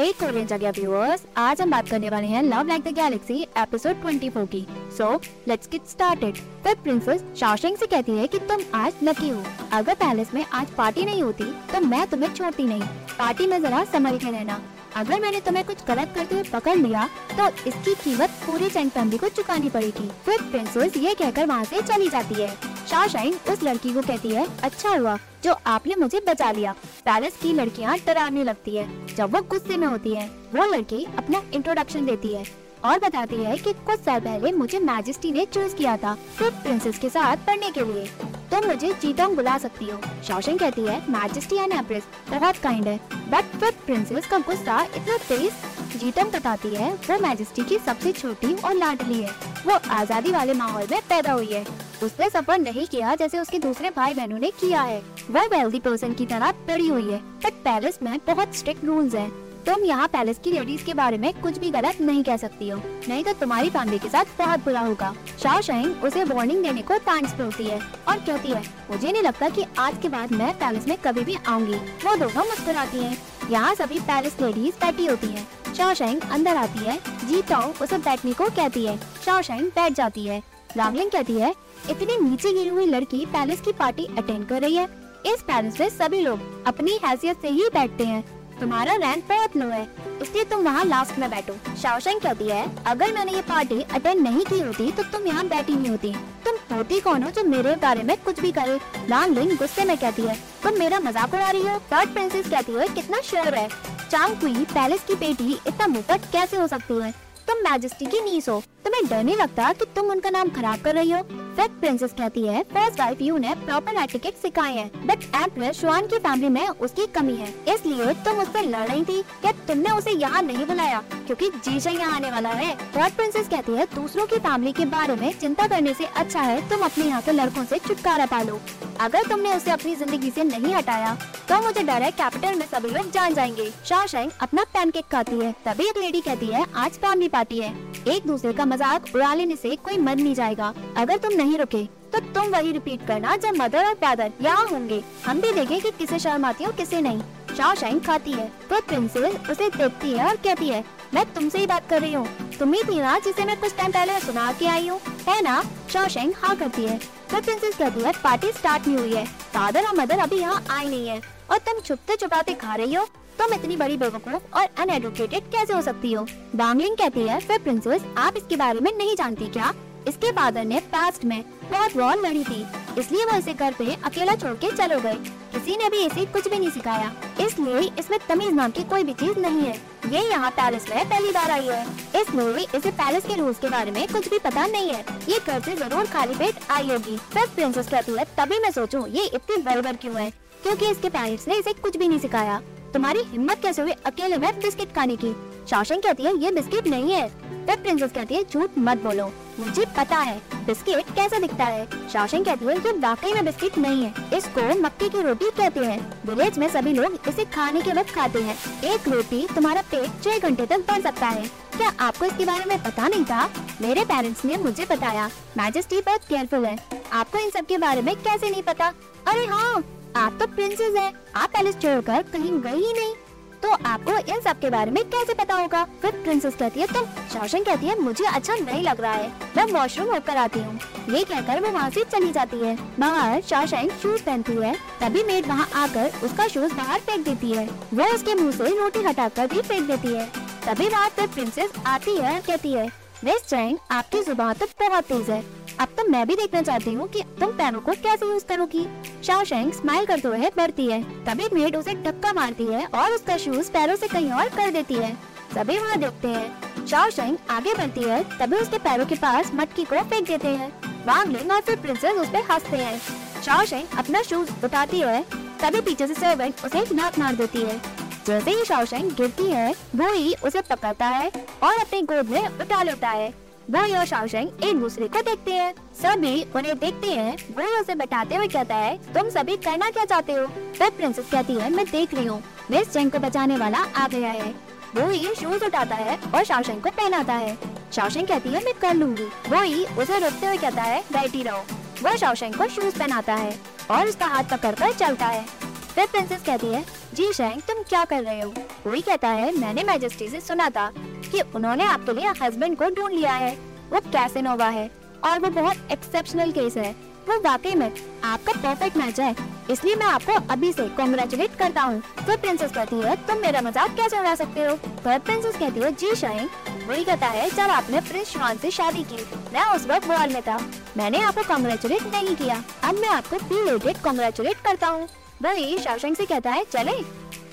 हे Korean जगह viewers आज हम बात करने वाले हैं love like the galaxy episode 24 की। सो लेट्स गेट स्टार्टेड फिर प्रिंसेस शाओशेंग से कहती है कि तुम आज लकी हो। अगर पैलेस में आज पार्टी नहीं होती तो मैं तुम्हें छोड़ती नहीं। पार्टी में जरा संभल के रहना। अगर मैंने तुम्हें कुछ गलत करते हुए पकड़ लिया तो इसकी कीमत पूरी चैन फैमिली को चुकानी पड़ेगी। फिर प्रिंसेस ये कहकर वहाँ से चली जाती है। शाहशाइन उस लड़की को कहती है अच्छा हुआ, जो आपने मुझे बचा लिया। पैलेस की लड़कियाँ डराने लगती है। जब वो गुस्से में होती है, वो लड़की अपना इंट्रोडक्शन देती है और बताती है कि कुछ साल पहले मुझे मैजेस्टी ने चूज़ किया था सिर्फ़ प्रिंसेस के साथ पढ़ने के लिए। तुम तो मुझे जीतोंग बुला सकती हो, शौशन कहती है मैजेस्टी एंड एम्प्रेस बहुत काइंड है बट फिर प्रिंसेस का गुस्सा इतना तेज जीतोंग बताती है, वो मैजेस्टी की सबसे छोटी और लाडली है। वो आज़ादी वाले माहौल में पैदा हुई है। उसने सफ़र नहीं किया जैसे उसके दूसरे भाई बहनों ने किया है वह वेल्दी पर्सन की तरह पड़ी हुई है बट पैलेस में बहुत स्ट्रिक्ट रूल्स हैं। तुम यहाँ पैलेस की लेडीज़ के बारे में कुछ भी गलत नहीं कह सकती हो, नहीं तो तुम्हारी फैमिली के साथ बहुत बुरा होगा शाह शाइन उसे वार्निंग देने को थैंक्स बोलती है और कहती है, मुझे नहीं लगता कि आज के बाद मैं पैलेस में कभी भी आऊँगी वो दोनों मुस्कुराती हैं। यहाँ सभी पैलेस लेडीज़ बैठी होती हैं। शाह शाइन अंदर आती है जी ताओ उसे बैठने को कहती है शाह शाइन बैठ जाती है रामलिंग कहती है, इतनी नीचे गिरी हुई लड़की पैलेस की पार्टी अटेंड कर रही है। इस पैलेस में सभी लोग अपनी हैसियत से ही बैठते हैं। तुम्हारा रैंक बहुत लो है, इसलिए तुम वहाँ लास्ट में बैठो। शाओशंग कहती है, अगर मैंने ये पार्टी अटेंड नहीं की होती तो तुम यहाँ बैठी नहीं होती। तुम होती कौन हो जो मेरे बारे में कुछ भी करे? लांग लिंग गुस्से में कहती है, तुम मेरा मज़ाक उड़ा रही हो? थर्ड प्रिंसेस कहती है, कितना श्योर है। चांग कुई पैलेस की बेटी इतना मुफ़्त कैसे हो सकती है? तुम मैजेस्टी की नीस हो। तुम्हें डर नहीं लगता कि तुम उनका नाम खराब कर रही हो? फिर प्रिंसेस कहती है फ़र्स्ट वाइफ यू ने प्रॉपर एटिकेट सिखाए हैं। बट एम्प्रेस शुआन की फैमिली में उसकी कमी है। इसलिए तुम उससे लड़ रही थी क्या तुमने उसे यहाँ नहीं बुलाया, क्योंकि जीजा यहाँ आने वाला है। थर्ड प्रिंसेस कहती है, दूसरों की फैमिली के बारे में चिंता करने से अच्छा है, तुम अपने यहाँ के लड़कों से छुटकारा पालो। अगर तुमने उसे अपनी ज़िंदगी से नहीं हटाया तो मुझे डर है कैपिटल में सभी लोग जान जाएँगे। शाह अपना पैनकेक खाती है। तभी एक लेडी कहती है, आज फैमिली पार्टी है। एक दूसरे का मज़ाक उड़ा लेने से कोई मर नहीं जाएगा। अगर तुम नहीं रुके तो तुम वही रिपीट करना जब मदर और फादर यहाँ होंगे। हम भी देखें कि किसे शर्म आती है और किसे नहीं। शाह खाती है तो प्रिंसेस उसे देखती है और कहती है, मैं तुमसे ही बात कर रही हूँ। तुम ही थी ना जिसे मैं कुछ टाइम पहले सुना के आई हूँ? है ना? शाह हाँ करती है। तो प्रिंसेस कहती है पार्टी स्टार्ट नहीं हुई है। फादर और मदर अभी यहाँ आई नहीं है। और तुम छुपते छुपाते खा रही हो? तुम इतनी बड़ी बेवकूफ़ और अनएडुकेटेड कैसे हो सकती हो? डांगलिंग कहती है, फिर प्रिंसेस आप इसके बारे में नहीं जानती क्या? इसके फादर ने पास्ट में बहुत वॉर लड़ी थी। इसलिए वो इसे घर पे अकेला छोड़ के चलो गए। किसी ने भी इसे कुछ भी नहीं सिखाया। इसलिए इसमें तमीज नाम की कोई भी चीज़ नहीं है। ये यहाँ पैलेस में पहली बार आई है। इसलिए इसे पैलेस के रूल्स के बारे में कुछ भी पता नहीं है। ये घर से ज़रूर खाली पेट आई होगी। फिर प्रिंसेस कहती है, तभी मैं सोचूं, ये इतनी बरबर क्यों है? क्योंकि इसके पेरेंट्स ने इसे कुछ भी नहीं सिखाया। तुम्हारी हिम्मत कैसे हुई अकेले में बिस्किट खाने की? शासन कहती है, ये बिस्किट नहीं है। फिर प्रिंसेस कहती है, झूठ मत बोलो। मुझे पता है, बिस्किट कैसा दिखता है? शासन कहती है, ये वाकई में बिस्किट नहीं है। इसको मक्के की रोटी कहते हैं, विलेज में सभी लोग इसे खाने के वक्त खाते हैं। एक रोटी तुम्हारा पेट छह घंटे तक बढ़ सकता है। क्या आपको इसके बारे में पता नहीं था? मेरे पेरेंट्स ने मुझे बताया। मैजेस्टी बहुत केयरफुल है। आपको इन सब के बारे में कैसे नहीं पता? अरे हाँ आप तो प्रिंसेस हैं, आप पैलेस छोड़कर कहीं गई ही नहीं। तो आपको इन सब के बारे में कैसे पता होगा? फिर प्रिंसेस कहती है तुम शौशन कहती है मुझे अच्छा नहीं लग रहा है। मैं वॉशरूम होकर आती हूँ। ये कहकर वो वहाँ से चली जाती है। बाहर शौशन शूज़ पहनती है। तभी मेड वहाँ आकर उसका शूज़ बाहर फेंक देती है। वो उसके मुँह से रोटी हटाकर भी फेंक देती है। तभी रात फिर प्रिंसेस आती है कहती है वेस्ट आपकी ज़ुबान तो बहुत तेज है। अब तो मैं भी देखना चाहती हूँ कि तुम पैरों को कैसे यूज़ करोगी। शाओशेंग स्माइल करते हुए बढ़ती है। तभी मेड उसे धक्का मारती है और उसका शूज़ पैरों से कहीं और कर देती है। सभी वहाँ देखते हैं। शाओशेंग आगे बढ़ती है, तभी उसके पैरों के पास मटकी को फेंक देते हैं। वांगलिंग और फिर प्रिंसेस उस पर हँसते हैं। शाओशेंग अपना शूज़ उठाती है, तभी पीछे से सर्वेंट उसे नाक मार देती है। जैसे ही शाओशेंग गिरती है, वो ही उसे पकड़ता है और अपनी गोद में उठा लेता है। वो और शाओशेंग एक दूसरे को देखते हैं। सभी उन्हें देखते हैं। वो उसे बैठाते हुए कहता है, तुम सभी करना क्या चाहते हो? फिर प्रिंसेस कहती है, मैं देख रही हूँ। मिस चेंग को बचाने वाला आ गया है। वो ही शूज़ उठाता है और शाओशेंग को पहनाता है। शाओशेंग कहती है, मैं कर लूँगी। वो ही उसे रुकते हुए कहता है, बैठी रहो। वो शाओशेंग को शूज़ पहनाता है और उसका हाथ पकड़ कर चलता है। फिर प्रिंसेस कहती है, जी शैंग तुम क्या कर रहे हो? वही कहता है, मैंने मैजेस्टी से सुना था कि उन्होंने आपके लिए हस्बैंड को ढूंढ लिया है। वो कैसेनोवा है? और वो बहुत एक्सेप्शनल केस है। वो वाकई में आपका परफेक्ट मैच है। इसलिए मैं आपको अभी से कॉन्ग्रेचुलेट करता हूँ। फिर प्रिंसेस कहती है, तुम मेरा मज़ाक कैसे उड़ा सकते हो? फिर प्रिंसेस कहती है, जी शाइन वही कहता है, जब आपने प्रिंस शॉन से शादी की, मैं उस वक्त वॉर में था। मैंने आपको कॉन्ग्रेचुलेट नहीं किया। अब मैं आपको प्रीलेटेड कॉन्ग्रेचुलेट करता हूँ। वही शाओशंग से कहता है, चले।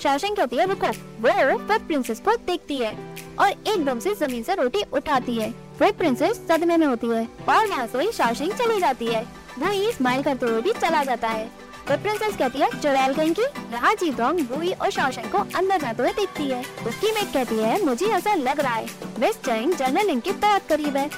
शाओशंग कहती है, रुको। वो फिर प्रिंसेस को देखती है और एकदम से ज़मीन से रोटी उठाती है। फिर प्रिंसेस सदमे में होती है और यहाँ से ही शाओशंग चली जाती है। वही स्माइल करते हुए भी चला जाता है। तो प्रिंसेस कहती है, चुड़ैल कहीं की यहाँ जीतोंग बुई और शौशन को अंदर जाते हुए देखती है। उसकी मेट कहती है, मुझे ऐसा लग रहा है वेस्ट चैंग जनरल लिंक के बहुत करीब है।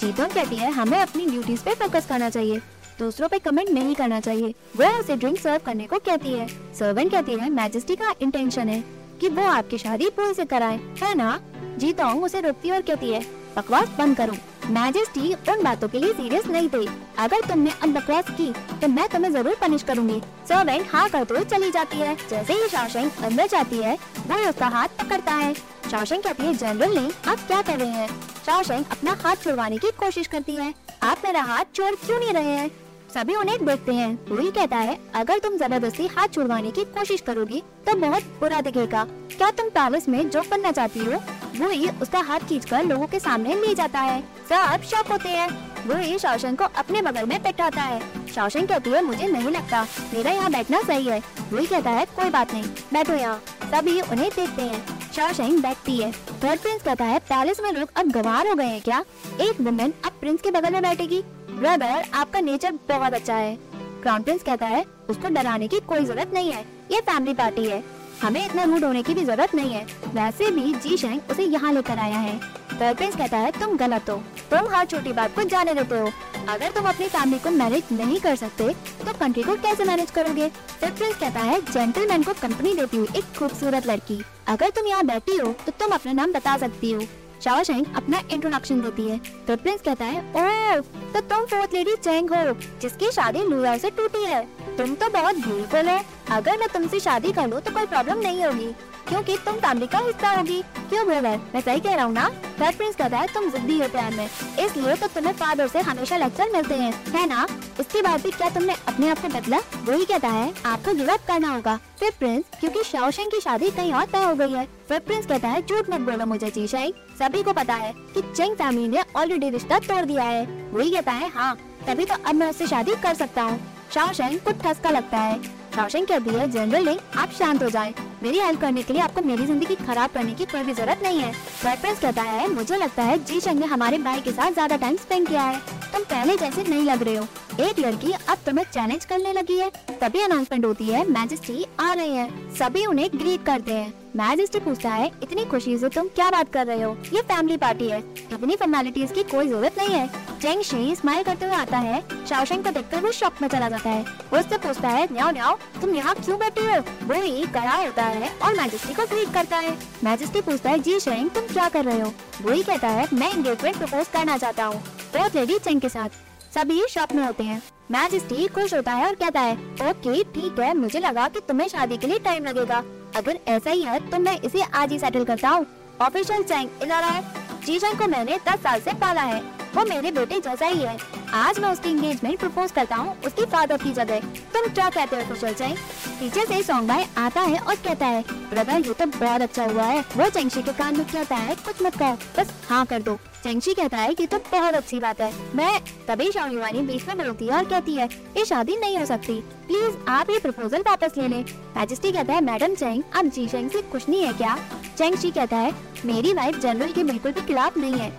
जीतोंग कहती है, हमें अपनी ड्यूटीज़ पे फोकस करना चाहिए। दूसरों पे कमेंट नहीं करना चाहिए। वह उसे ड्रिंक सर्व करने को कहती है। सर्वेंट कहती है मैजेस्टी का इंटेंशन है कि वो आपकी शादी पूरी से कराए, है ना? जीतोंग उसे रोकती और कहती है, बकवास बंद करो। मैजेस्टी उन बातों के लिए सीरियस नहीं थे। अगर तुमने अब बकवास की तो मैं तुम्हें ज़रूर पनिश करूँगी। सर्वेंट हाँ करते हुए चली जाती है। जैसे ही शाओशेंग अंदर जाती है, वो उसका हाथ पकड़ता है। शाओशेंग कहती है जनरल ने आप क्या कर रहे हैं? शाओशेंग अपना हाथ छुड़वाने की कोशिश करती है। आप मेरा हाथ छोड़ क्यों नहीं रहे हैं? सभी उन्हें देखते हैं। वही कहता है, अगर तुम ज़बरदस्ती हाथ छुड़वाने की कोशिश करोगी तो बहुत बुरा दिखेगा। क्या तुम पैलेस में जो बनना चाहती हो? वो ही उसका हाथ खींचकर लोगों के सामने ले जाता है। सब शौक होते हैं। वो ही शाओशन को अपने बगल में बैठाता है। शाओशन कहती है, मुझे नहीं लगता। मेरा यहाँ बैठना सही है। वही कहता है, कोई बात नहीं। बैठो यहाँ सभी उन्हें देखते हैं। शाओशेंग बैठती है। थर्ड प्रिंस कहता है, पैलेस में लोग अब गवार हो गए हैं क्या? एक वुमेन अब प्रिंस के बगल में बैठेगी। ब्रदर आपका नेचर बहुत अच्छा है। क्राउन प्रिंस कहता है, उसको डराने की कोई ज़रूरत नहीं है। ये फैमिली पार्टी है। हमें इतना रूड होने की भी ज़रूरत नहीं है। वैसे भी जी शेंग उसे यहाँ लेकर आया है। थर्ड प्रिंस कहता है, तुम गलत हो। तुम हर छोटी बात को जाने देते हो। अगर तुम अपनी फैमिली को मैनेज नहीं कर सकते तो कंट्री को कैसे मैनेज करोगे? फिफ्थ प्रिंस कहता है जेंटलमैन को कंपनी देती हुई एक खूबसूरत लड़की। अगर तुम यहाँ बैठी हो तो तुम अपना नाम बता सकती हो। शाओशेंग अपना इंट्रोडक्शन देती है। तो प्रिंस कहता है ओह तो तुम फोर्थ लेडी चैंग हो, जिसकी शादी लुआ से टूटी है। तुम तो बहुत बिल्कुल है। अगर मैं तुमसे शादी कर लूँ तो कोई प्रॉब्लम नहीं होगी, क्योंकि तुम फैमिली का हिस्सा होगी। क्यों बोल ब्रदर मैं सही कह रहा हूँ ना? थर्ड प्रिंस कहता है, तुम जिद्दी हो प्यार में। इसलिए तो तुम्हें फादर से हमेशा लेक्चर मिलते हैं, है ना? इसके बाद भी क्या तुमने अपने आप को बदला? वही कहता है, आपको गिव अप करना होगा। फिर प्रिंस क्योंकि शाओशेंग की शादी कहीं और तय हो गई है। फिर प्रिंस कहता है, झूठ मत बोलो मुझे चीशाई सभी को पता है कि चेंग फैमिली ने ऑलरेडी रिश्ता तोड़ दिया है। वही कहता है हाँ तभी तो अब मैं उससे शादी कर सकता हूँ। शाओशेंग को ठसका लगता है। शाओशेंग कहती है जनरल लिंग आप शांत हो जाए। मेरी हेल्प करने के लिए आपको मेरी ज़िंदगी खराब करने की कोई भी ज़रूरत नहीं है। प्रेस कहता है, मुझे लगता है जी चंग ने हमारे भाई के साथ ज़्यादा टाइम स्पेंड किया है। तुम पहले जैसे नहीं लग रहे हो। एक लड़की अब तुम्हें चैलेंज करने लगी है। तभी अनाउंसमेंट होती है मैजिस्ट्री आ रही है। सभी उन्हें ग्रीट करते हैं। मैजिस्ट्री पूछता है, इतनी खुशी से तुम क्या बात कर रहे हो? ये फैमिली पार्टी है। इतनी फॉर्मेलिटीज की कोई ज़रूरत नहीं है। चेंग शी स्माइल करते हुए आता है। शाओशेंग को देखकर वो शॉक में चला जाता है। उससे पूछता है, न्याओ न्याओ, तुम यहाँ क्यों बैठे हो? वो ही कड़ा होता है और मैजिस्ट्री को ग्रीट करता है। मैजिस्ट्री पूछता है, जी शेंग तुम क्या कर रहे हो? वो ही कहता है, मैं एंगेजमेंट प्रपोज करना चाहता हूँ। फोर्थ लेडी चेंग के साथ। सभी शॉप में होते हैं। मैजिस्ट्री खुश होता है और कहता है ओके ठीक है, मुझे लगा कि तुम्हें शादी के लिए टाइम लगेगा। अगर ऐसा ही है तो मैं इसे आज ही सेटल करता हूँ। ऑफिशियल चैंग इधर आए जी चैंग को मैंने दस साल से पाला है। वो मेरे बेटे जैसा ही है। आज मैं उसकी एंगेजमेंट प्रपोज करता हूँ, उसकी फादर की जगह। तुम क्या कहते हो कुशल चैंग पीछे से सॉन्ग भाई आता है और कहता है ब्रदर ये तो बहुत अच्छा हुआ है। वो चैंगशी के कान में कहता है, कुछ मत कहो, बस हाँ कर दो। चैंगशी कहता है कि तो बहुत अच्छी बात है। मैं तभी शाओयुआनी बीच में डरती है और कहती है, ये शादी नहीं हो सकती। प्लीज़ आप ये प्रपोजल वापस ले लें। मैजेस्टी कहता है मैडम चैंग आप जी चैंग से खुश नहीं है क्या? चैंग कहता है, मेरी वाइफ जनरल के बिल्कुल भी खिलाफ नहीं है।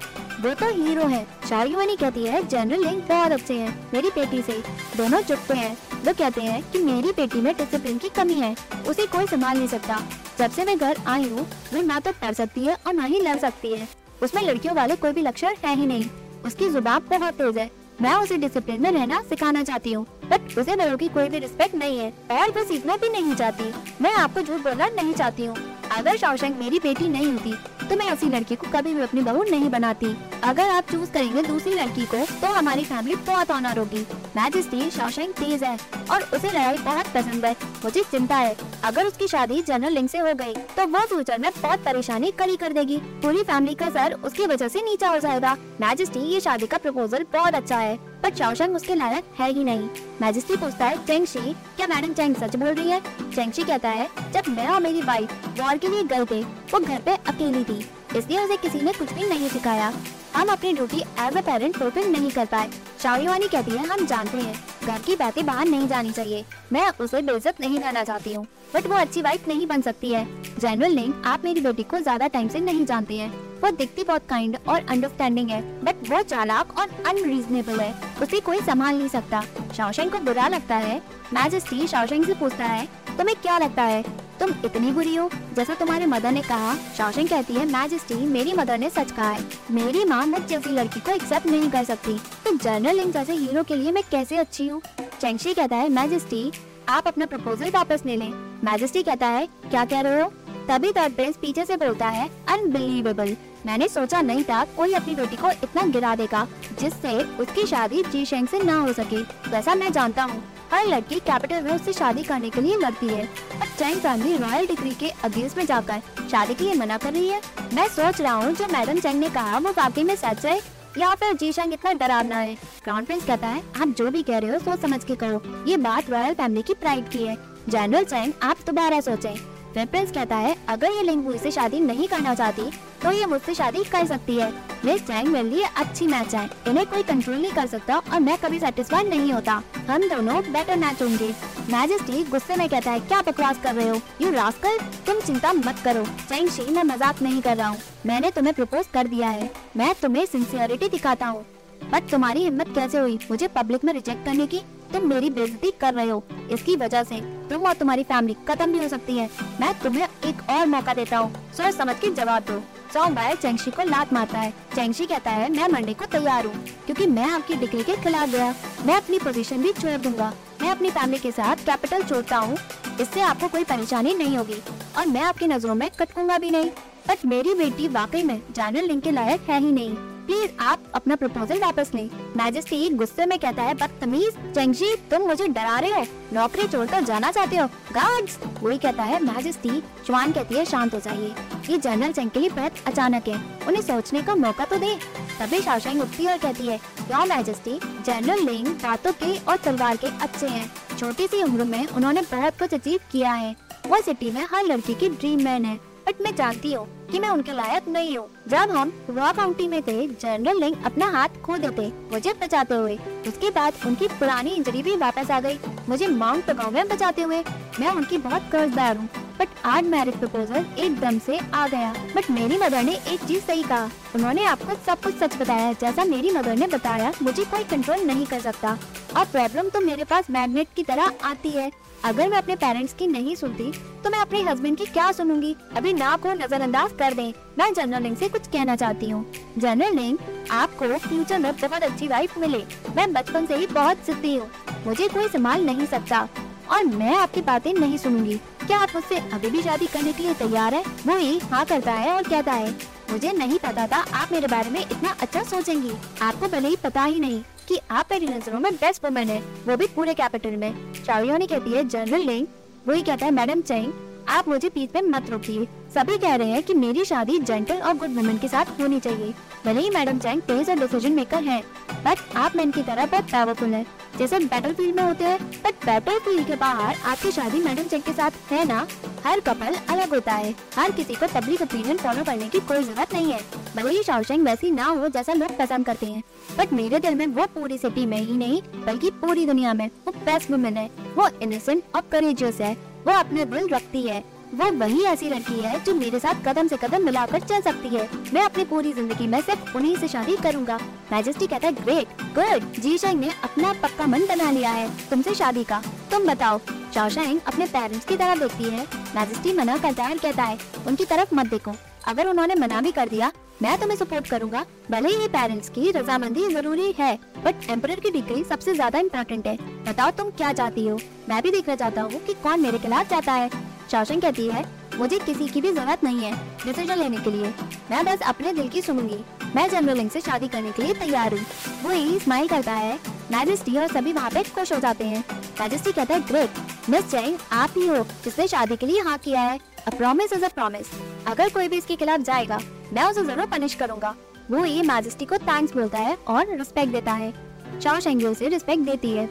वो तो हीरो है। शारीवानी कहती है जनरल लिंक बहुत अच्छे हैं, मेरी बेटी से। दोनों चुपते हैं। वो कहते हैं कि मेरी बेटी में डिसिप्लिन की कमी है, उसे कोई संभाल नहीं सकता। जब से मैं घर आई हूँ वो ना तो पढ़ सकती है और ना ही लड़ सकती है। उसमें लड़कियों वाले कोई भी लक्षण है ही नहीं। उसकी ज़ुबान बहुत तेज है। मैं उसे डिसिप्लिन में रहना सिखाना चाहती हूँ बट उसे बड़ों की कोई भी रिस्पेक्ट नहीं है और वो सीखना भी नहीं चाहती। मैं आपको झूठ बोलना नहीं चाहती हूँ। अगर शौशंक मेरी बेटी नहीं होती तो मैं उसी लड़की को कभी भी अपनी बहू नहीं बनाती। अगर आप चूज़ करेंगे दूसरी लड़की को तो हमारी फैमिली बहुत ऑनर होगी। मैजिस्ट्री शौशंक तेज है और उसे लड़ाई बहुत पसंद है। मुझे चिंता है। अगर उसकी शादी जनरल लिंक से हो गई तो वो फ्यूचर में बहुत परेशानी खड़ी कर देगी। पूरी फैमिली का सर उसकी वजह से नीचा हो जाएगा। मैजिस्ट्री ये शादी का प्रपोजल बहुत अच्छा है। पर चौशंग उसके लायक है ही नहीं। मैजिस्ट्री पूछता है चेंगशी क्या मैडम चेंग सच बोल रही है? चेंगशी कहता है, जब मैं और मेरी वाइफ वॉर के लिए गए थे, वो घर पे अकेली थी। इसलिए उसे किसी ने कुछ भी नहीं सिखाया। हम अपनी duty as a parent fulfil नहीं कर पाए। शाओयुआनी कहती है, हम जानते हैं, घर की बातें बाहर नहीं जानी चाहिए। मैं उसे बेइज्जत नहीं करना चाहती हूँ बट वो अच्छी वाइफ नहीं बन सकती है। जनरल लिंग आप मेरी बेटी को ज़्यादा टाइम से नहीं जानते हैं। वो दिखती बहुत काइंड और अंडरस्टैंडिंग है बट वो चालाक और अनरीजनेबल है। उसे कोई संभाल नहीं सकता। शौशन को बुरा लगता है। मैजिस्ट्री शौशन से पूछता है, तुम्हें क्या लगता है? तुम इतनी बुरी हो? जैसा तुम्हारे मदर ने कहा शौशन कहती है, मैजिस्ट्री, मेरी मदर ने सच कहा है। मेरी माँ मुझ जैसी लड़की को एक्सेप्ट नहीं कर सकती। तो जनरल लिंग जैसे हीरो के लिए मैं कैसे अच्छी हूँ? चेंगशी कहता है, मैजिस्ट्री, आप अपना प्रपोजल वापस ले लें। मैजिस्ट्री कहता है, क्या कह रहे हो? तभी थर्ड प्रिंस पीछे से बोलता है अनबिलीवेबल मैंने सोचा नहीं था कोई अपनी बेटी को इतना गिरा देगा, जिससे उसकी शादी जी शेंग से ना हो सके। वैसा मैं जानता हूँ। हर लड़की कैपिटल में उससे शादी करने के लिए लड़ती है। अब चैन फैमिली रॉयल डिग्री के अगेंस्ट में जाकर शादी के लिए मना कर रही है। मैं सोच रहा हूँ, जो मैडम चैन ने कहा, वो वाकई में सच है, या फिर जी शेंग इतना डरावना है? क्राउन प्रिंस कहता है, आप जो भी कह रहे हो, सोच समझ के करो। ये बात रॉयल फैमिली की प्राइड की है। जनरल चैन आप दोबारा सोचें। फिर प्रिंस कहता है, अगर ये लिंग मुझसे शादी नहीं करना चाहती तो ये मुझसे शादी कर सकती है। मिस चैंग मेरे लिए अच्छी मैच है। इन्हें कोई कंट्रोल नहीं कर सकता और मैं कभी सेटिस्फाइड नहीं होता। हम दोनों बेटर मैच होंगे। मैजिस्ट्री गुस्से में कहता है, क्या बकवास कर रहे हो? यू रास्कल तुम चिंता मत करो। चैंग शी मैं मज़ाक नहीं कर रहा हूँ। मैंने तुम्हें प्रपोज कर दिया है। मैं तुम्हें सिंसियरिटी दिखाता हूँ। बट तुम्हारी हिम्मत कैसे हुई? मुझे पब्लिक में रिजेक्ट करने की? तुम मेरी बेइज्जती कर रहे हो। इसकी वजह से तुम और तुम्हारी फैमिली खत्म भी हो सकती है। मैं तुम्हें एक और मौका देता हूँ। सोच समझ के जवाब दो। सॉन्ग बाय चेंगशी को लात मारता है। चेंगशी कहता है, मैं मंडे को तैयार हूँ, क्योंकि मैं आपकी डिग्री के खिलाफ गया। मैं अपनी पोजीशन भी छोड़ दूँगा। मैं अपनी फैमिली के साथ कैपिटल छोड़ता हूँ। इससे आपको कोई परेशानी नहीं होगी। और मैं आपकी नज़रों में कटकूँगा भी नहीं। बट मेरी बेटी वाकई में जानल लिंक के लायक है ही नहीं। प्लीज़ आप अपना प्रपोजल वापस लें। मैजिस्ट्री गुस्से में कहता है, बदतमीज चंगजी तुम मुझे डरा रहे हो। नौकरी छोड़कर जाना चाहते हो। गार्ड्स वही कहता है मैजिस्ट्री चुआन कहती है, शांत हो जाइए। ये जनरल चंग के लिए बहुत अचानक है। उन्हें सोचने का मौका तो दे। तभी शाओशेंग उठती और कहती है योर मैजेस्टी? जनरल लिंग बातों के और तलवार के अच्छे हैं। छोटी सी उम्र में उन्होंने बहुत कुछ अचीव किया है। वो सिटी में हर लड़की की ड्रीम मैन है। बट मैं जानती हूँ कि मैं उनके लायक नहीं हूँ। जब हम रॉ काउंटी में थे जनरल लिंग अपना हाथ खो देते, मुझे बचाते हुए। उसके बाद उनकी पुरानी इंजरी भी वापस आ गई। मुझे माउंट गाँव में बचाते हुए, मैं उनकी बहुत कर्जदार हूँ। बट आज मैरिज प्रपोजल एकदम से आ गया। बट मेरी मदर ने एक चीज़ सही कहा। उन्होंने आपको सब कुछ सच बताया। जैसा मेरी मदर ने बताया, मुझे कोई कंट्रोल नहीं कर सकता। और प्रॉब्लम तो मेरे पास मैग्नेट की तरह आती है। अगर मैं अपने पेरेंट्स की नहीं सुनती तो मैं अपने हस्बैंड की क्या सुनूँगी? अभी ना को नजरअंदाज कर दें मैं जनरल लिंग से कुछ कहना चाहती हूँ। जनरल लिंग आपको फ्यूचर में बहुत अच्छी वाइफ मिले। मैं बचपन से ही बहुत सिद्धि हूँ। मुझे कोई संभाल नहीं सकता। और मैं आपकी बातें नहीं सुनूँगी। क्या आप मुझसे अभी भी शादी करने के लिए तैयार है? वो ही हाँ करता है और कहता है, मुझे नहीं पता था आप मेरे बारे में इतना अच्छा सोचेंगी। आपको भले ही पता ही नहीं। कि आप मेरी नज़रों में बेस्ट वुमेन है। वो भी पूरे कैपिटल में। चावियोनी कहती है जनरल लिंग वही कहता है मैडम चैंग आप मुझे पीठ में मत रोकिए। सभी कह रहे हैं कि मेरी शादी जेंटल और गुड वुमेन के साथ होनी चाहिए। भले ही मैडम चैंग तेज और डिसीज़न मेकर हैं, बट आप मैन की तरह बहुत पावरफुल है। जैसे बैटल फ़ील्ड में होते हैं बट बैटल फ़ील्ड के बाहर आपकी शादी मैडम चैंग के साथ है ना? हर कपल अलग होता है। हर किसी को पब्लिक ओपिनियन फॉलो करने की कोई ज़रूरत नहीं है। भले ही शाओशेंग वैसी ना हो जैसा लोग पसंद करते हैं। बट मेरे दिल में वो पूरी सिटी में ही नहीं बल्कि पूरी दुनिया में वो बेस्ट वुमेन है। वो इनोसेंट और करेजियस है। वो अपने दिल रखती है। वो वही ऐसी लड़की है जो मेरे साथ कदम से कदम मिलाकर चल सकती है। मैं अपनी पूरी ज़िंदगी में सिर्फ़ उन्हीं से शादी करूँगा। मैजेस्टी कहता है ग्रेट गुड जी शेंग ने अपना पक्का मन बना लिया है तुमसे शादी का। तुम बताओ चाओशेंग अपने पेरेंट्स की तरफ़ देखती है? मैजेस्टी मना करता है कहता है, उनकी तरफ़ मत देखो। अगर उन्होंने मना भी कर दिया, मैं तुम्हें सपोर्ट करूँगा। भले ही पेरेंट्स की रजामंदी ज़रूरी है बट एम्पर की डिग्री सबसे ज़्यादा इम्पोर्टेंट है। बताओ तुम क्या चाहती हो? मैं भी देखना चाहता हूँ कि कौन मेरे खिलाफ जाता है। शाओशेंग कहती है, मुझे किसी की भी ज़रूरत नहीं है डिसीज़न लेने के लिए। मैं बस अपने दिल की सुनूँगी। मैं जनरल लिंग से शादी करने के लिए तैयार हूँ। वो ही स्माइल करता है। मैजेस्टी और सभी वहाँ पे खुश हो जाते हैं। मैजिस्ट्री कहता है ग्रेट मिस जैन आप ही हो जिसने शादी के लिए हाँ किया है। A promise is a promise अगर कोई भी इसके खिलाफ जाएगा, मैं उसे ज़रूर पनिश करूँगा। वो ये मैजेस्टी को थैंक्स बोलता है और रिस्पेक्ट देता है। चाओ शेंगी उसे रिस्पेक्ट देती है।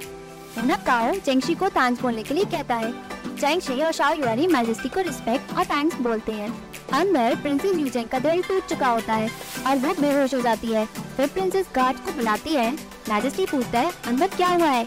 काओ चेंगशी को थैंक्स बोलने के लिए कहता है। चेंगशी और शाह युआनी मैजेस्टी को रिस्पेक्ट और थैंक्स बोलते हैं। अंदर प्रिंसेस यूजेंग का दिल टूट चुका होता है और वो बेहोश हो जाती है। फिर प्रिंसेस गार्ड को बुलाती है। मैजेस्टी पूछता है, अंदर क्या हुआ है?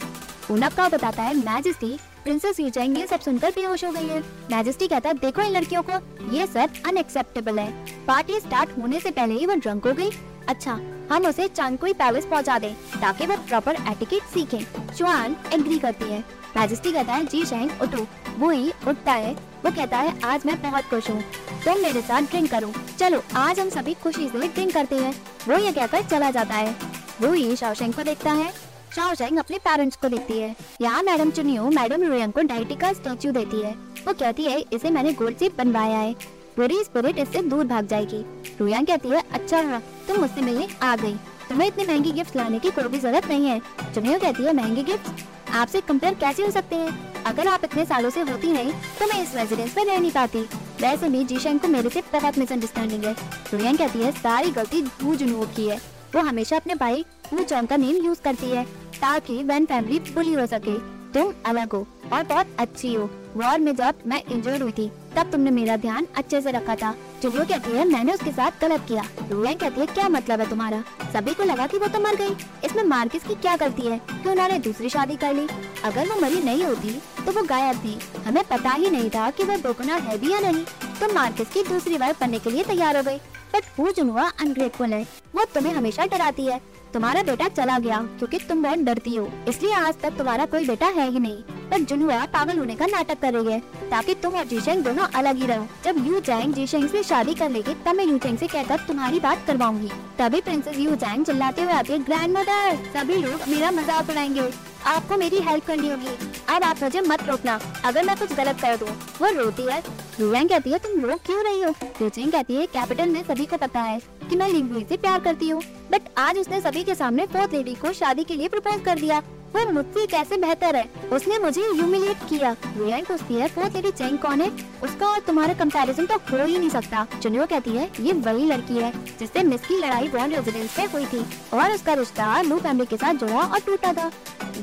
का बताता है, मैजेस्टी, प्रिंसेस यूजेंग ये सब सुनकर बेहोश हो गई है। मैजेस्टी कहता है, देखो इन लड़कियों को, ये सब अनएक्सेप्टेबल है। पार्टी स्टार्ट होने से पहले ही वो ड्रंक हो गई। अच्छा हम उसे चांगकुई पैलेस पहुँचा दें, ताकि वो प्रॉपर एटिकेट सीखे। चुआन एग्री करती है। मैजेस्टी कहता है, जी शेंग उठो। ही उठता है, वो कहता है, आज मैं बहुत खुश हूँ। तुम तो मेरे साथ ड्रिंक करो। चलो, आज हम सभी खुशी से ड्रिंक करते हैं। वो ये कहकर चला जाता है। वो ही शाओशेंग को देखता है। शाओशेंग अपने पेरेंट्स को देखती है। यहाँ मैडम चुनियो, मैडम रुयंग को डाइटी का स्टेच्यू देती है। वो कहती है, इसे मैंने गोल्ड से बनवाया है। बुरी स्पिरिट इससे दूर भाग जाएगी। रुयांग कहती है अच्छा हुआ तुम मुझसे मिलने आ गई। तुम्हें इतनी महँगी गिफ्ट लाने की कोई भी ज़रूरत नहीं है। चुनियो कहती है, महँगे गिफ्ट आपसे कंपेयर कैसे हो सकते हैं? अगर आप इतने सालों से होती नहीं तो मैं इस रेजिडेंस में रह नहीं पाती। वैसे भी जीशन को मेरे से बहुत मिसअंडरस्टैंडिंग है। रुयांग कहती है, सारी गलती भू जुनू की है। वो हमेशा अपने भाई वो चौंग का नेम यूज़ करती है, ताकि वैन फैमिली बुली हो सके। तुम अलग हो और बहुत अच्छी हो। वॉर में जब मैं इंजर्ड हुई थी, तब तुमने मेरा ध्यान अच्छे से रखा था। जुलियो कहती है, मैंने उसके साथ गलत किया। रुएन कहती है, क्या मतलब है तुम्हारा? सभी को लगा कि वो तो मर गई। इसमें मार्किस की क्या गलती है? कि उन्होंने दूसरी शादी कर ली? अगर वो मरी नहीं होती तो वो गायब थी। हमें पता ही नहीं था कि वह बोकना है भी या नहीं। तो मार्केस की दूसरी बार पढ़ने के लिए तैयार हो गई। बट वो जुनुआ अनग्रेटफुल है। वो तुम्हें हमेशा डराती है। तुम्हारा बेटा चला गया, क्योंकि तुम बहुत डरती हो। इसलिए आज तक तुम्हारा कोई बेटा है ही नहीं। पर जुनुआ पागल होने का नाटक कर रही है, ताकि तुम और जीशेंग दोनों अलग ही रहो। जब यू जैंग जीशेंग से शादी कर लेगी, तब मैं यू चैंग से कहकर तुम्हारी बात करवाऊँगी। तभी प्रिंसेस यू जैंग चिल्लाते हुए आती है ग्रैंड मदर सभी लोग मेरा मज़ाक उड़ाएँगे। आपको मेरी हेल्प करनी होगी। अब आप मुझे मत रोकना। अगर मैं कुछ गलत कर दूँ, वो रोती है। रुवैंग कहती है, तुम रो क्यों रही हो? रुचिंग कहती है, कैपिटल में सभी को पता है कि मैं लिंगुई से प्यार करती हूँ बट आज उसने सभी के सामने फोर्थ लेडी को शादी के लिए प्रपोज कर दिया। वो मुझसे कैसे बेहतर है? उसने मुझे ह्यूमिलेट किया। है फोर्थ लेडी चेंग कौन है? उसका और तुम्हारा कंपैरिजन तो हो ही नहीं सकता। चुनियो कहती है, ये वही लड़की है, जिससे मिस की लड़ाई बॉन्ड रेजिडेंस में हुई थी, और उसका रिश्ता लू फैमिली के साथ जुड़ा और टूटा था।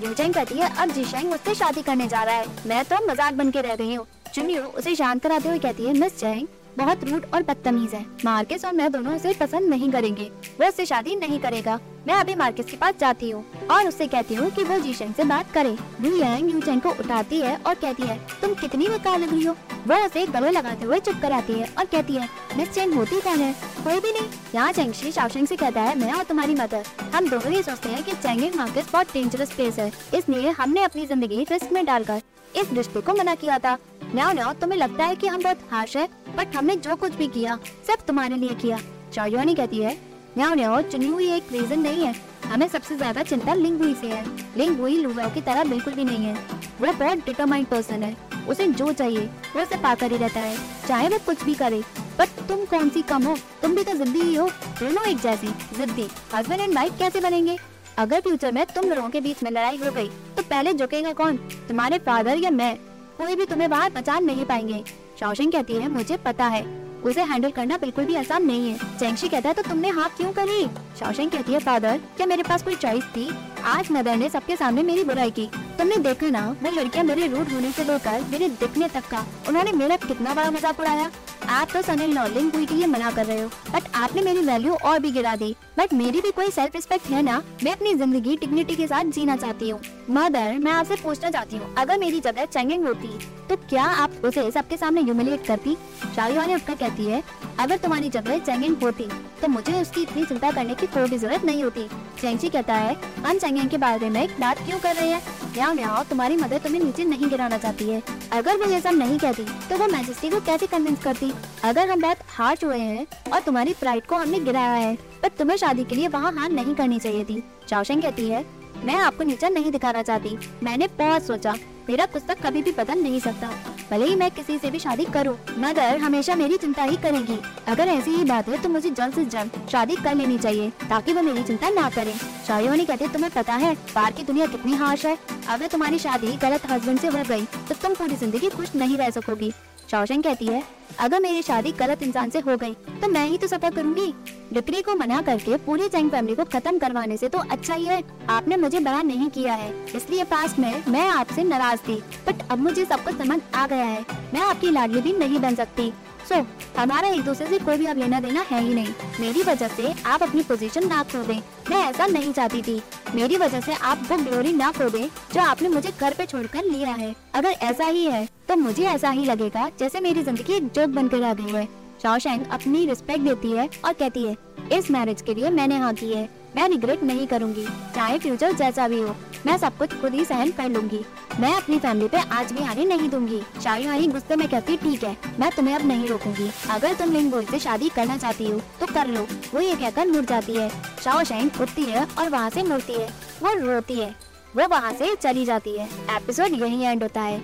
यूचेंग कहती है, अब जीशेंग मुझसे शादी करने जा रहा है। मैं तो मज़ाक बन के रह रही हूँ। चुनियो उसे शांत कराते हुए कहती है, मिस चेंग बहुत रूट और बदतमीज है। मार्केस और मैं दोनों उसे पसंद नहीं करेंगे। वो उससे शादी नहीं करेगा। मैं अभी मार्केस के पास जाती हूँ और उससे कहती हूँ कि वो जीशेंग से बात करे। रू यांग यूचेंग को उठाती है और कहती है, तुम कितनी बेकार लग रही हो। वो उसे गले लगाते हुए चुप कर आती है और कहती है, मिस चेंग होती कौन है? कोई भी नहीं। यहाँ चेंगशी शाओशेंग से कहता है, मैं और तुम्हारी मदर। हम दोनों ये सोचते हैं कि चेंगिंग मार्केट बहुत डेंजरस प्लेस है। इसलिए हमने अपनी ज़िंदगी रिस्क में डालकर इस रिश्ते को मना किया था। न्याओ न्याओ, तुम्हें लगता है कि हम बहुत हार्श है बट हमने जो कुछ भी किया, सब तुम्हारे लिए किया। चायुआनी कहती है, न्याओ न्याओ चुनी हुई एक रीजन नहीं है। हमें सबसे ज़्यादा चिंता लिंग हुई से है। लिंग हुई लुवाओ की तरह बिल्कुल भी नहीं है। वो बहुत डिटरमाइंड पर्सन है। उसे जो चाहिए, वो उसे पाकर ही रहता है। चाहे वो कुछ भी करे बट तुम कौन सी कम हो? तुम भी तो जिद्दी ही हो। दोनों एक जैसी, जिद्दी। हस्बैंड एंड वाइफ कैसे बनेंगे? अगर फ्यूचर में तुम लोगों के बीच में लड़ाई हो गई तो पहले झुकेगा कौन? तुम्हारे फादर या मैं? कोई भी तुम्हें बाहर बचा नहीं पाएँगे। शौशिंग कहती है, मुझे पता है। उसे हैंडल करना बिल्कुल भी आसान नहीं है। चेंगशी कहता है तो तुमने हाँ क्यों करी? शौशन कहती है फादर क्या मेरे पास कोई चॉइस थी? आज मदर ने सबके सामने मेरी बुराई की। तुमने देखा ना, वो लड़कियाँ मेरे रूट होने से लेकर मेरे दिखने तक का। उन्होंने मेरा कितना बड़ा मज़ाक उड़ाया। आप तो सनी हुई के लिए मना कर रहे हो बट आपने मेरी वैल्यू और भी गिरा दी। बट मेरी भी कोई सेल्फ रिस्पेक्ट है ना, मैं अपनी ज़िंदगी डिग्निटी के साथ जीना चाहती हूँ। मदर मैं आपसे पूछना चाहती हूँ, अगर मेरी जगह चैंगिंग होती तो क्या आप उसे सबके सामने ह्यूमिलेट करती? शाहरुख उठकर कहती है अगर तुम्हारी जगह चेंगिंग होती तो मुझे उसकी इतनी चिंता करने की कोई ज़रूरत नहीं होती। चेंगची कहता है हम चेंगिंग के बारे में बात क्यों कर रहे हैं? यहाँ यहाँ तुम्हारी मदर तुम्हें नीचे नहीं गिराना चाहती है? अगर वो ये सब नहीं कहती तो वो मैजिस्ट्री को कैसे कन्विंस करती? अगर हम बहुत हार्ट हुए हैं, और तुम्हारी प्राइड को हमने गिराया है, पर तुम्हें शादी के लिए वहाँ हार नहीं करनी चाहिए थी। चाओशेंग कहती है, मैं आपको नीचा नहीं दिखाना चाहती। मैंने बहुत सोचा, मेरा कुछ तक कभी भी बदल नहीं सकता। भले ही मैं किसी से भी शादी करूँ, मगर हमेशा मेरी चिंता ही करेगी। अगर ऐसी ही बात है तो मुझे जल्द से जल्द शादी कर लेनी चाहिए ताकि वो मेरी चिंता ना करे। शायोनी कहते तुम्हें पता है बाहर की दुनिया कितनी हार्श है। अगर तुम्हारी शादी गलत हस्बैंड से हो गई तो तुम पूरी ज़िंदगी खुश नहीं रह सकोगी। शौशन कहती है, अगर मेरी शादी गलत इंसान से हो गई तो मैं ही तो सफ़र करूँगी। डिक्री को मना करके पूरी जैंग फैमिली को खत्म करवाने से तो अच्छा ही है। आपने मुझे बड़ा नहीं किया है, इसलिए पास में मैं आपसे नाराज़ थी बट अब मुझे सब कुछ समझ आ गया है। मैं आपकी लाडली भी नहीं बन सकती। सो so, हमारा एक दूसरे से कोई भी अब लेना देना है ही नहीं। मेरी वजह से आप अपनी पोजीशन ना खो दें मैं ऐसा नहीं चाहती थी। मेरी वजह से आप वो ग्लोरी ना खो दें जो आपने मुझे घर पे छोड़कर लिया है। अगर ऐसा ही है तो मुझे ऐसा ही लगेगा जैसे मेरी ज़िंदगी एक जोक बनकर रह गई है। शौशैंग अपनी रिस्पेक्ट देती है और कहती है इस मैरिज के लिए मैंने हाँ की है। मैं रिग्रेट नहीं करूँगी। चाहे फ्यूचर जैसा भी हो, मैं सब कुछ खुद ही सहन कर लूँगी। मैं अपनी फैमिली पे आज भी आने नहीं दूँगी। शाही गुस्से में कहती, ठीक है, मैं तुम्हें अब नहीं रोकूँगी। अगर तुम लिंग से शादी करना चाहती हो तो कर लो। वो ये कहकर मुड़ जाती है। शाओ शाइन उठती है और वहाँ से मुड़ती है। वो रोती है। वो वहाँ से चली जाती है। एपिसोड यही एंड होता है।